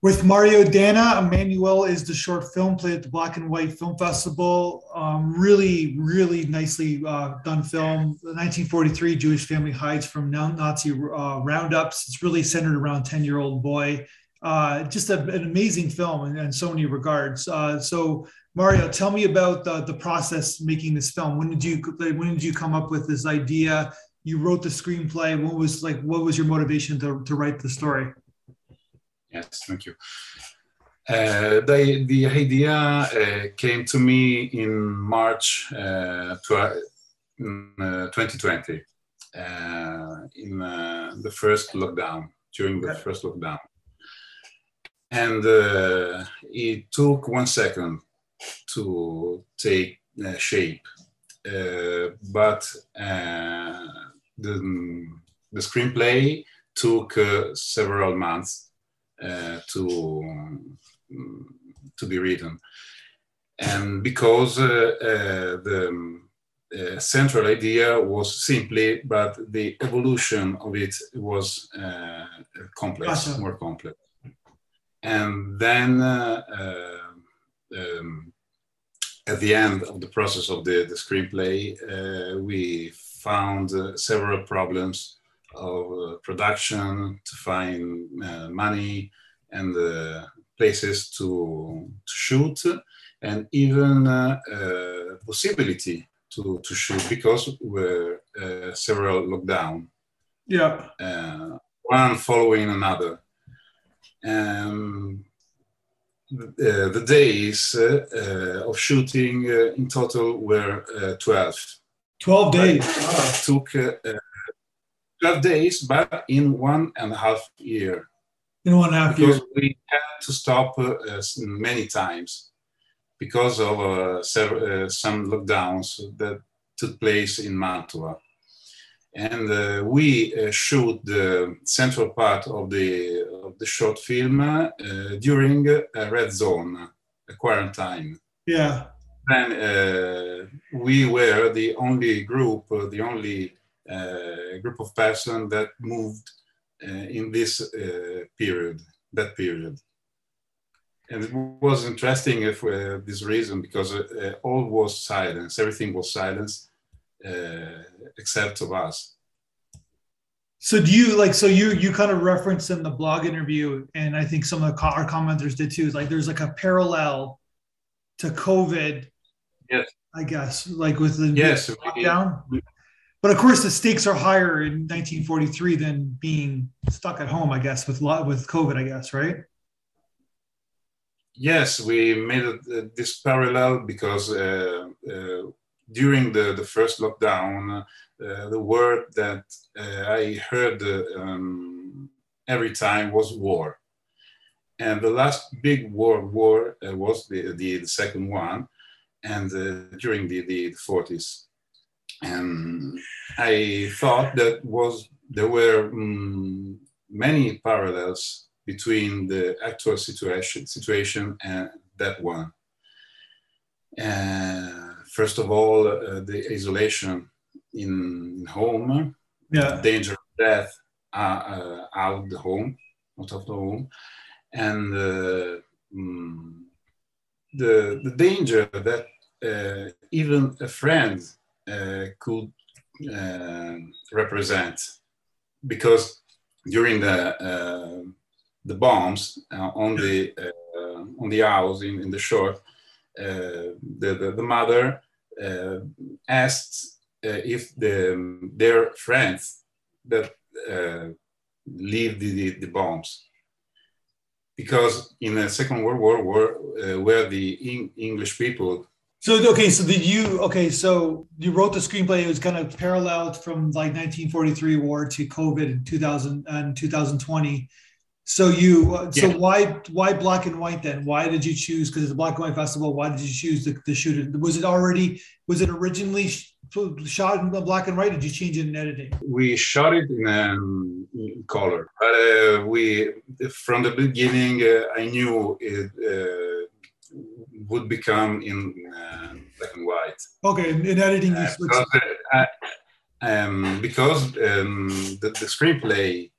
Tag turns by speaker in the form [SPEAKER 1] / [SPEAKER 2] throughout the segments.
[SPEAKER 1] With Mario Danna, Emmanuel is the short film played at the Black and White Film Festival. Um, really, really nicely uh, done film. The 1943 Jewish family hides from Nazi uh, roundups. It's really centered around 10 year old boy. Uh, just a, an amazing film in, in so many regards. Uh, so, Mario, tell me about the, the process making this film. When did you when did you come up with this idea? You wrote the screenplay. What was like? What was your motivation to, to write the story?
[SPEAKER 2] Yes, thank you. Uh, the, the idea uh, came to me in March uh, tw- 2020, uh, uh, in uh, the first lockdown, during the first lockdown. And it took one second to take shape, but the, the screenplay took several months to to be written, and because uh, uh, the uh, central idea was simply, but the evolution of it was uh, complex, awesome. more complex. And then uh, um, at the end of the process of the, the screenplay, we found several problems of uh, production to find uh, money and uh, places to, to, shoot and even possibility to, to shoot because were several lockdown.
[SPEAKER 1] Yeah.
[SPEAKER 2] one following another. Um, uh, the days uh, of shooting uh, in total were 12.
[SPEAKER 1] 12 days.
[SPEAKER 2] took 12 days, but in one and a half year.
[SPEAKER 1] In one and a half because
[SPEAKER 2] year. we had to stop uh, many times because of uh, several, uh, some lockdowns that took place in Mantua. And uh, we uh, shoot the central part of the, of the short film uh, during a red zone, a quarantine.
[SPEAKER 1] Yeah.
[SPEAKER 2] And we were the only group, the only Uh, group of person that moved uh, in this uh, period, that period. And it was interesting for uh, this reason because uh, all was silence, everything was silence except of us.
[SPEAKER 1] So do you like so you you kind of referenced in the blog interview, and I think some of the, our commenters did too. Is like there's like a parallel to COVID.
[SPEAKER 2] Yes.
[SPEAKER 1] I guess like with the
[SPEAKER 2] yes
[SPEAKER 1] lockdown. We, but of course the stakes are higher in 1943 than being stuck at home i guess with with covid i guess right?
[SPEAKER 2] Yes we made this parallel because uh, uh, during the, the first lockdown uh, the word that uh, i heard um, every time was war. And the last big war uh, was the, the, the, second one. And uh, during the, the 40s and I thought that was there were um, many parallels between the actual situation situation and that one. Uh, first of all, uh, the isolation in home,
[SPEAKER 1] yeah.
[SPEAKER 2] danger of death uh, uh out the home, out of the home, and um, the the danger that uh, even a friend Uh, could uh, represent because during the uh, the bombs uh, on the uh, on the house in, in the shore, the, the, the mother asked if the their friends that leave the, the, bombs. Because in the Second World War, war uh, where the English people
[SPEAKER 1] so okay, so did you okay? So you wrote the screenplay. It was kind of paralleled from like 1943 war to COVID in 2000 and 2020. So you uh, yeah. so why why black and white then? Why did you choose? Because it's a black and white festival. Why did you choose to, to shoot it? Was it already was it originally shot in black and white? Did you change it in editing?
[SPEAKER 2] We shot it in, um, color, but uh, we from the beginning uh, I knew it uh, would become in uh, black and white.
[SPEAKER 1] Okay, in editing, uh,
[SPEAKER 2] because, uh, um, because um, the, the, screenplay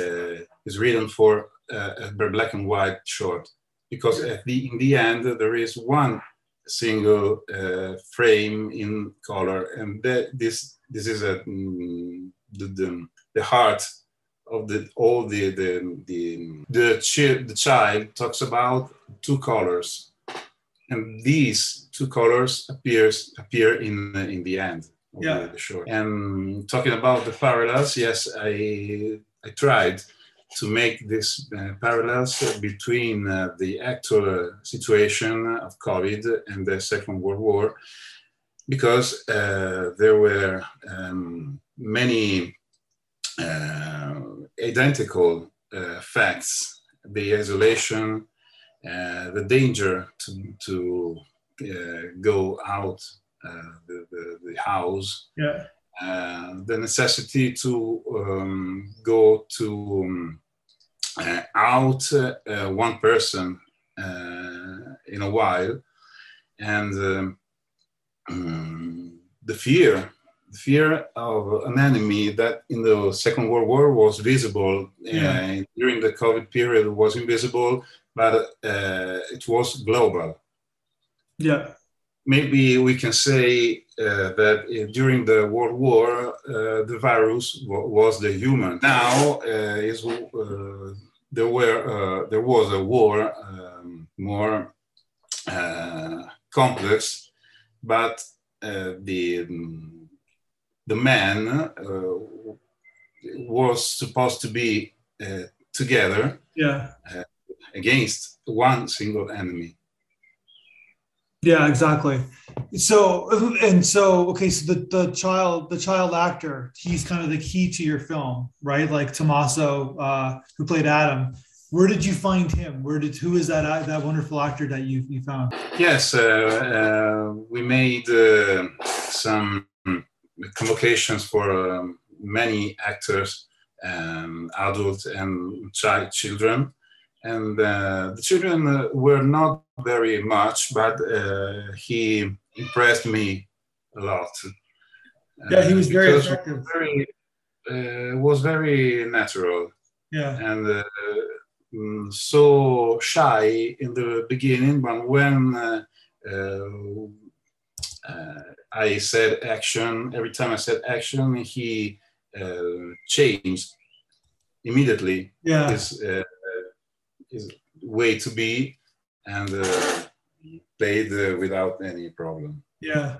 [SPEAKER 2] uh, is written for a, a black and white short because at the in the end there is one single uh, frame in color, and that, this this is a mm, the, the, the heart of the all the the the the, chi- the child talks about two colors, and these two colors appears appear in in the end of
[SPEAKER 1] Yeah.
[SPEAKER 2] the. And talking about the parallels, yes, I I tried to make this uh, parallels between uh, the actual situation of COVID and the Second World War, because uh, there were um, many uh, identical uh, facts: the isolation, uh, the danger to to uh, go out uh, the, the, the house,
[SPEAKER 1] Yeah.
[SPEAKER 2] uh, the necessity to um, go to um, uh, out one person uh, in a while, and um, the fear, the fear of an enemy that in the Second World War was visible
[SPEAKER 1] Yeah.
[SPEAKER 2] uh, during the COVID period was invisible, but uh, it was global
[SPEAKER 1] Yeah.
[SPEAKER 2] maybe we can say uh, that uh, during the World War, uh, the virus wa- was the human. Now uh, is there were there was a war um, more uh, complex, but uh, the the man uh, was supposed to be uh, together
[SPEAKER 1] Yeah.
[SPEAKER 2] Against one single enemy.
[SPEAKER 1] Yeah, exactly. So and so okay, so the, the child the child actor, he's kind of the key to your film, right? Like Tommaso, uh, who played Adam. Where did you find him? Where did who is that that wonderful actor that you you found?
[SPEAKER 2] Yes, uh, uh, we made uh, some convocations for um, many actors, um, adults and child children, and uh, the children uh, were not very much, but uh, he impressed me a lot.
[SPEAKER 1] Yeah, he was very effective.
[SPEAKER 2] very uh, was very natural
[SPEAKER 1] Yeah,
[SPEAKER 2] and uh, mm, so shy in the beginning, but when uh, uh, uh, I said action, every time I said action, he uh, changed immediately
[SPEAKER 1] yeah,
[SPEAKER 2] his, uh, his way to be and uh, played uh, without any problem.
[SPEAKER 1] yeah.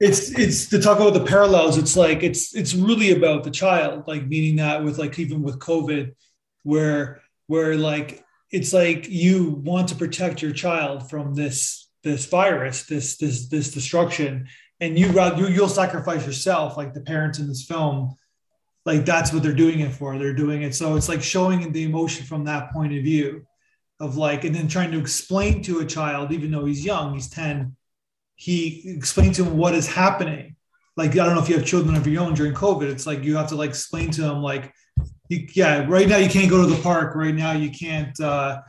[SPEAKER 1] It's it's to talk about the parallels. It's like it's it's really about the child, like meaning that with like even with COVID, where where like it's like you want to protect your child from this this virus, this this this destruction, and you rather you, you'll sacrifice yourself, like the parents in this film, like that's what they're doing it for. They're doing it so it's like showing the emotion from that point of view, of like, and then trying to explain to a child, even though he's young, he's ten, he explains to him what is happening. Like I don't know if you have children of your own during COVID, it's like you have to like explain to them like you, yeah, right now you can't go to the park. Right now you can't uh,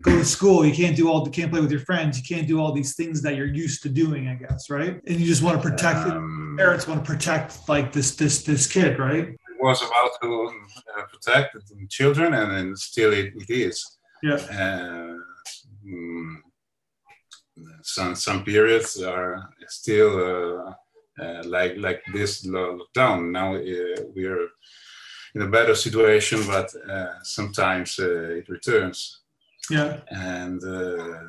[SPEAKER 1] go to school. You can't do all. You can't play with your friends. You can't do all these things that you're used to doing. I guess, right? And you just want to protect.
[SPEAKER 2] Um,
[SPEAKER 1] parents want to protect like this this this kid, right?
[SPEAKER 2] Was about to uh, protect the children, and then still it, it is.
[SPEAKER 1] Yeah.
[SPEAKER 2] Uh, mm, some some periods are still uh, uh, like like this lockdown. Now uh, we're in a better situation, but uh, sometimes uh, it returns.
[SPEAKER 1] Yeah,
[SPEAKER 2] And uh,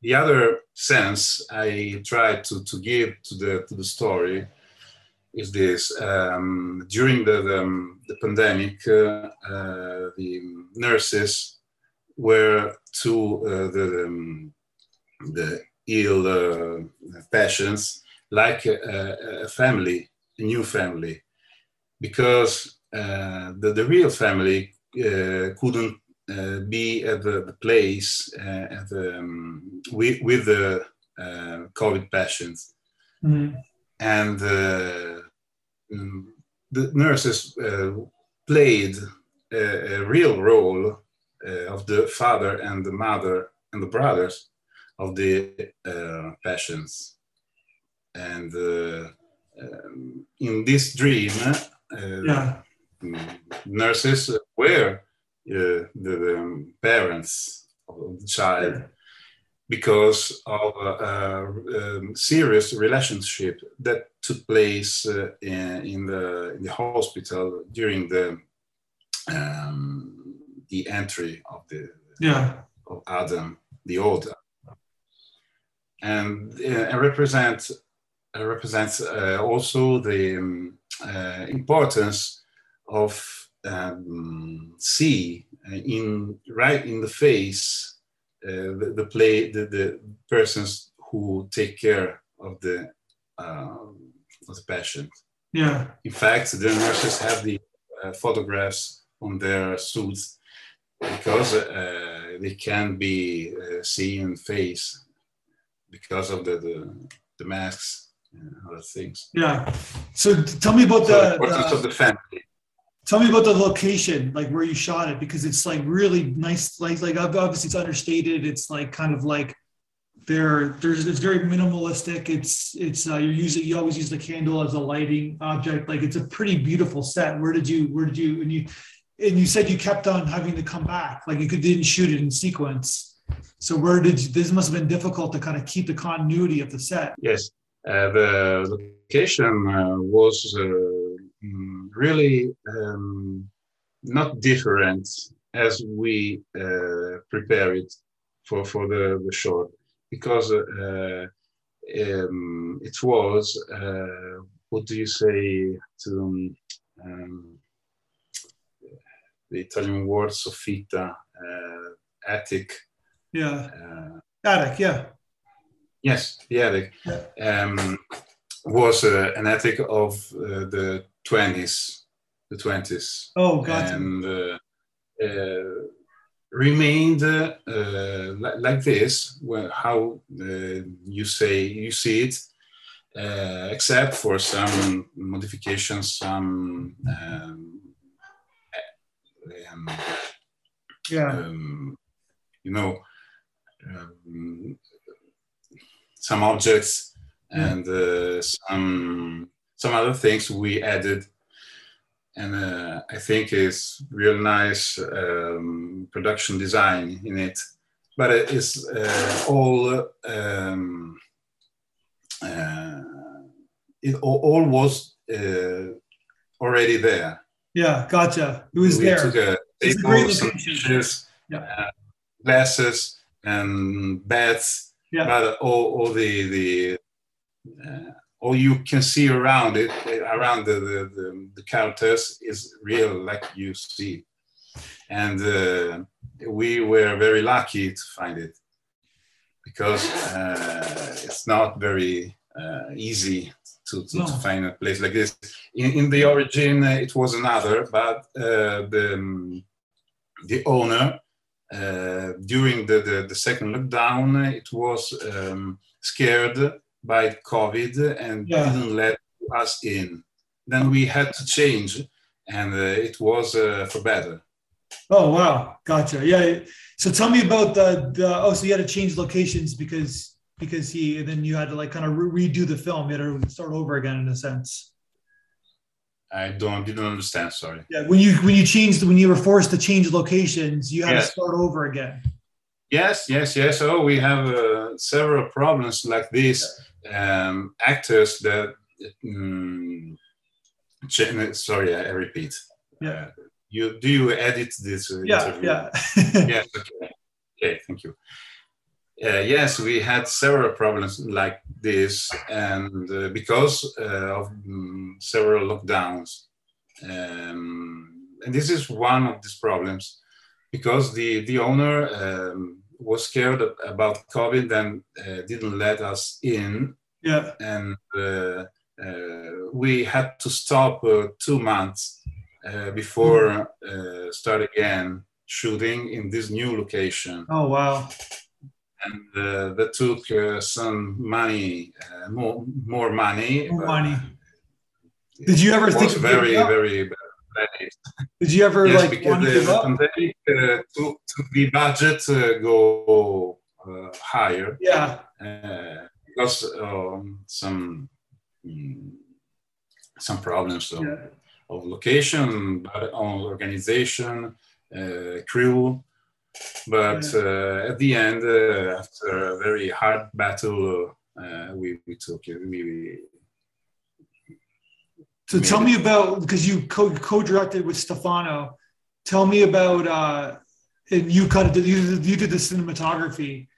[SPEAKER 2] the other sense I try to, to give to the to the story is this: um, during the the, um, the pandemic, uh, uh, the nurses were to uh, the um, the ill uh, patients like a, a family, a new family, because uh, the the real family uh, couldn't uh, be at the, the place uh, at the, um, with, with the uh, COVID patients.
[SPEAKER 1] Mhm.
[SPEAKER 2] And uh, mm, the nurses uh, played a, a real role uh, of the father and the mother and the brothers of the uh, patients. And uh, um, in this dream, uh,
[SPEAKER 1] yeah,
[SPEAKER 2] nurses were the, the, parents of the child because of a, a, serious relationship that took place uh, in, in, the, in the hospital during the um, the entry of the
[SPEAKER 1] yeah.
[SPEAKER 2] of Adam, the old, and uh, it represents uh, represents uh, also the um, uh, importance of um, see in right in the face uh, the, the, play the, the persons who take care of the uh, of the patient.
[SPEAKER 1] Yeah.
[SPEAKER 2] In fact, the nurses have the uh, photographs on their suits because uh, they can be uh, seen face because of the the, the masks and other things.
[SPEAKER 1] Yeah. So tell me about
[SPEAKER 2] so
[SPEAKER 1] the,
[SPEAKER 2] the importance
[SPEAKER 1] the,
[SPEAKER 2] of the family.
[SPEAKER 1] Tell me about the location, like where you shot it, because it's like really nice. Like, like obviously it's understated. It's like kind of like there. There's it's very minimalistic. It's it's uh, you use it. You always use the candle as a lighting object. Like it's a pretty beautiful set. Where did you where did you and you and you said you kept on having to come back. Like you could didn't shoot it in sequence. So where did you, this must have been difficult to kind of keep the continuity of the set?
[SPEAKER 2] Yes, uh, the location uh, was. Really um, not different as we uh, prepare it for, for the, the short because uh, um, it was, uh, what do you say to um, the Italian word soffitta, uh, attic?
[SPEAKER 1] Yeah. Uh, attic, yeah.
[SPEAKER 2] Yes, the attic. Yeah. Um, was uh, an attic of the 20s, the 20s.
[SPEAKER 1] Oh, gotcha.
[SPEAKER 2] And uh, uh, remained uh, like, like, this, well, how uh, you say you see it, uh, except for some modifications, some um, um,
[SPEAKER 1] yeah,
[SPEAKER 2] um, you know, um, some objects and uh, some some other things we added and uh, I think is real nice um, production design in it. But it is uh, all um, uh, it all, all was uh, already there.
[SPEAKER 1] Yeah, gotcha. It was we there.
[SPEAKER 2] Took a table, some dishes, yeah. Uh, glasses, and beds. Yeah. But all, all the the all you can see around it, around the, the, the, the counters is real like you see. And uh, we were very lucky to find it because uh, it's not very uh, easy to, to, no. to, find a place like this. In, in the origin, uh, it was another, but uh, the, um, the owner, uh, during the, the, the, second lockdown, it was um, scared by COVID and yeah. didn't let us in. Then we had to change, and uh, it was uh, for better.
[SPEAKER 1] Oh wow, gotcha. Yeah. So tell me about the, the oh, so you had to change locations because because he and then you had to like kind of re- redo the film. You had to start over again in a sense.
[SPEAKER 2] I don't didn't understand. Sorry.
[SPEAKER 1] Yeah, when you when you changed when you were forced to change locations, you had yes. to start over again.
[SPEAKER 2] Yes, yes, yes. Oh, we have uh, several problems like this um, actors that um, sorry I repeat.
[SPEAKER 1] Yeah. Uh,
[SPEAKER 2] you do you edit this
[SPEAKER 1] uh, yeah interview? yeah.
[SPEAKER 2] Yes okay. Okay thank you. Uh, yes we had several problems like this and uh, because uh, of um, several lockdowns. Um, and this is one of these problems because the the owner um, was scared about COVID and uh, didn't let us in.
[SPEAKER 1] Yeah.
[SPEAKER 2] And uh, uh we had to stop uh, two months uh, before mm. start again shooting in this new location.
[SPEAKER 1] Oh wow!
[SPEAKER 2] And that took some money, more more money.
[SPEAKER 1] More money. Did you ever think
[SPEAKER 2] very very
[SPEAKER 1] did you ever yes, like want to give up?
[SPEAKER 2] Pandemic, uh, to, to the budget uh, go uh, higher.
[SPEAKER 1] Yeah.
[SPEAKER 2] Uh, because um, some um, some problems of, yeah. of location, but on organization, uh, crew. But uh, at the end, uh, after a very hard battle, uh, we, we took it. We, we
[SPEAKER 1] so tell me about because you co- co-directed with Stefano. Tell me about uh, and you kind of did you, you did the cinematography.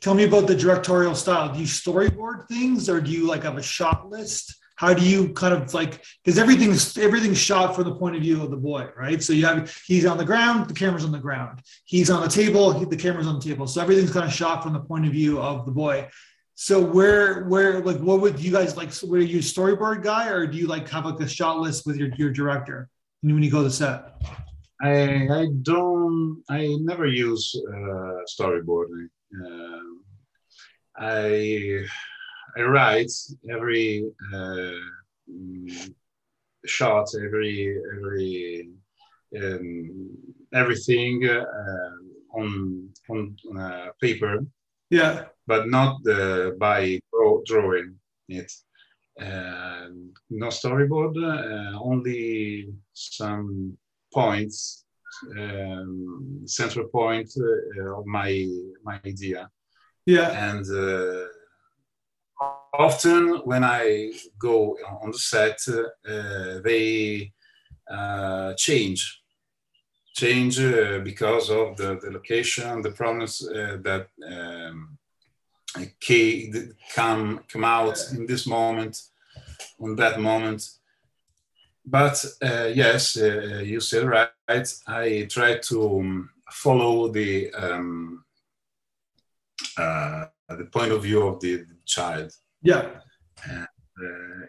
[SPEAKER 1] Tell me about the directorial style. Do you storyboard things, or do you like have a shot list? How do you kind of like because everything's everything's shot from the point of view of the boy, right? So you have he's on the ground, the camera's on the ground. He's on the table, he, the camera's on the table. So everything's kind of shot from the point of view of the boy. So where where like what would you guys like? Were you a storyboard guy, or do you like have like a shot list with your your director when you go to set?
[SPEAKER 2] I I don't I never use uh, storyboarding. Uh, I I write every uh, shot, every every um, everything uh, on on uh, paper.
[SPEAKER 1] Yeah,
[SPEAKER 2] but not uh, by draw, drawing it. no storyboard, uh, only some points, um, central point uh, of my my idea.
[SPEAKER 1] Yeah,
[SPEAKER 2] and often when I go on the set, uh, they uh, change, change uh, because of the, the location, the problems that um, come come out in this moment, on that moment. But uh, yes, you said right. I try to um, follow the um, uh, the point of view of the child.
[SPEAKER 1] Yeah.
[SPEAKER 2] Uh,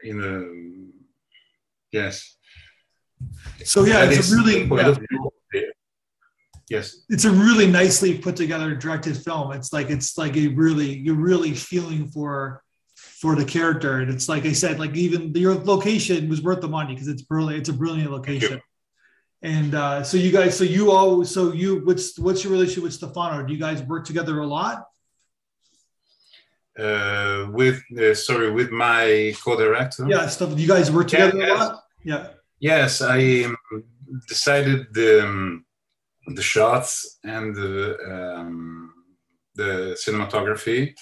[SPEAKER 2] in a yes.
[SPEAKER 1] So yeah, it's a really yeah.
[SPEAKER 2] Yes.
[SPEAKER 1] It's a really nicely put together directed film. It's like it's like a really you're really feeling for for the character, and it's like I said, like even your location was worth the money because it's brilliant. It's a brilliant location. And uh, so you guys, so you all, so you, what's what's your relationship with Stefano? Do you guys work together a lot?
[SPEAKER 2] uh, with uh, sorry with my co-director.
[SPEAKER 1] Yeah, stuff. You guys work together yeah, a lot. Yeah.
[SPEAKER 2] Yes, I um, decided the um, the shots and the um, the cinematography,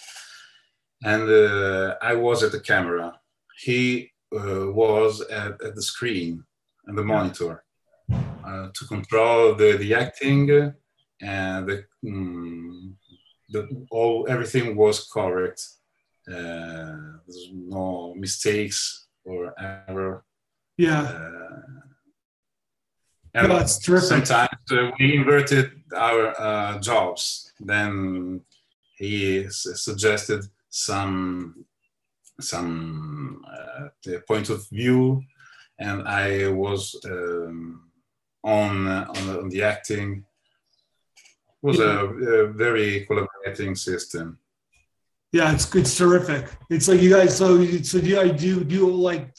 [SPEAKER 2] and uh, I was at the camera. He uh, was at, at, the screen and the monitor uh, to control the the acting and the um, the, all everything was correct. Uh, there's no mistakes or error.
[SPEAKER 1] Yeah.
[SPEAKER 2] And no, that's terrific. Sometimes uh, we inverted our uh, jobs. Then he suggested some some uh, point of view, and I was um, on, on, on the acting It was a, a, very collaborating system.
[SPEAKER 1] Yeah, it's it's terrific. It's like you guys. So so do I do do like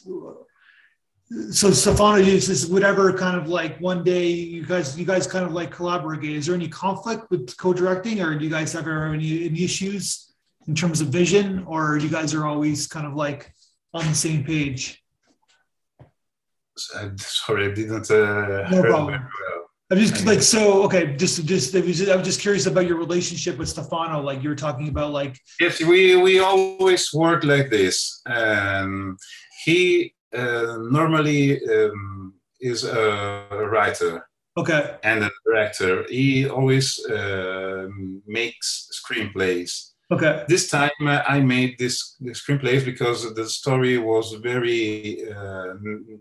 [SPEAKER 1] so Stefano uses whatever kind of like one day you guys you guys kind of like collaborate. Is there any conflict with co-directing, or do you guys have any, any issues in terms of vision, or you guys are always kind of like on the same page?
[SPEAKER 2] Sorry, I didn't. Uh,
[SPEAKER 1] no problem. I'm just like so okay. Just just, just I was just curious about your relationship with Stefano. Like you were talking about, like
[SPEAKER 2] yes, we we always work like this. Um, he uh, normally um, is a writer.
[SPEAKER 1] Okay.
[SPEAKER 2] And a director. He always uh, makes screenplays.
[SPEAKER 1] Okay.
[SPEAKER 2] This time uh, I made this, this screenplays because the story was very uh,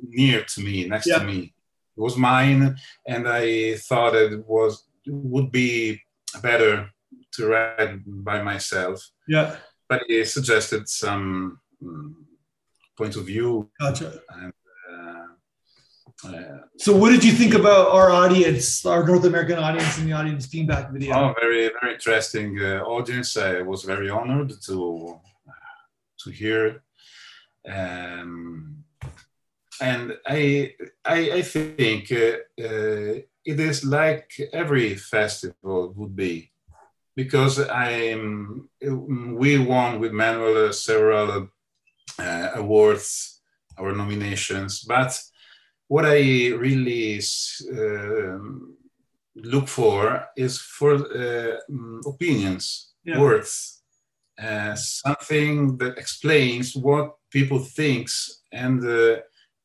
[SPEAKER 2] near to me, next yeah. to me It was mine, and I thought it was would be better to write by myself.
[SPEAKER 1] Yeah.
[SPEAKER 2] But he suggested some um, point of view.
[SPEAKER 1] Gotcha. And, uh, uh, so, what did you think about our audience, our North American audience, and the audience feedback video?
[SPEAKER 2] Oh, very, very interesting uh, audience. I was very honored to to hear. Um, and I I, I think uh, uh, it is like every festival would be, because I'm we won with Manuel several uh, awards or nominations, but what I really um, look for is for uh, opinions,
[SPEAKER 1] Yeah.
[SPEAKER 2] words, uh, something that explains what people thinks and uh,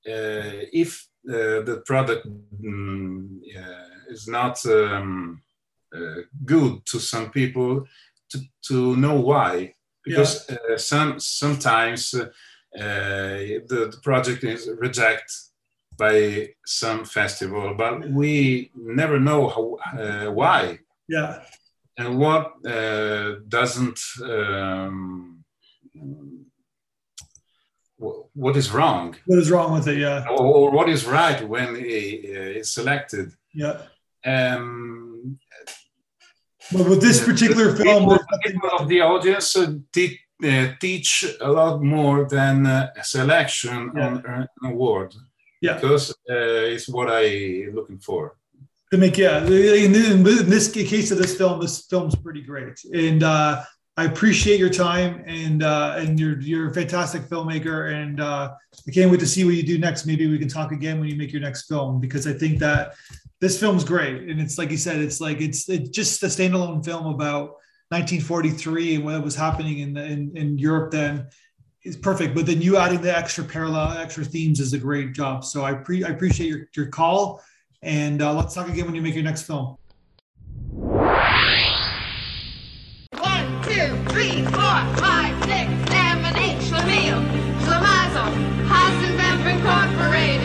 [SPEAKER 2] uh, if uh, the product mm, uh, is not um, uh, good to some people, to, to know why. Because uh, some sometimes uh, uh, the, the project is rejected by some festival, but we never know how, uh, why
[SPEAKER 1] Yeah.
[SPEAKER 2] and what uh, doesn't um, what is wrong
[SPEAKER 1] What is wrong with it? Yeah.
[SPEAKER 2] or, or what is right when it is selected
[SPEAKER 1] Yeah.
[SPEAKER 2] um,
[SPEAKER 1] But with this particular
[SPEAKER 2] the
[SPEAKER 1] film,
[SPEAKER 2] people, the people of the audience uh, te- uh, teach a lot more than uh, a selection
[SPEAKER 1] Yeah.
[SPEAKER 2] on an award.
[SPEAKER 1] Yeah.
[SPEAKER 2] because uh, it's what I looking for.
[SPEAKER 1] To make yeah in, in this case of this film this film's pretty great. And uh i appreciate your time and uh and you're you're a fantastic filmmaker. And uh i can't wait to see what you do next. Maybe we can talk again when you make your next film because i think that this film's great. And it's like you said it's like it's it's just a standalone film about 1943 and what was happening in the, in, in europe then. Is perfect. But then you adding the extra parallel extra themes is a great job. So i pre i appreciate your your call. And uh, let's talk again when you make your next film.
[SPEAKER 3] One, two, three, four, five, six, seven, eight, Schlemiel, Schlemazel, Hasenpfeffer Incorporated.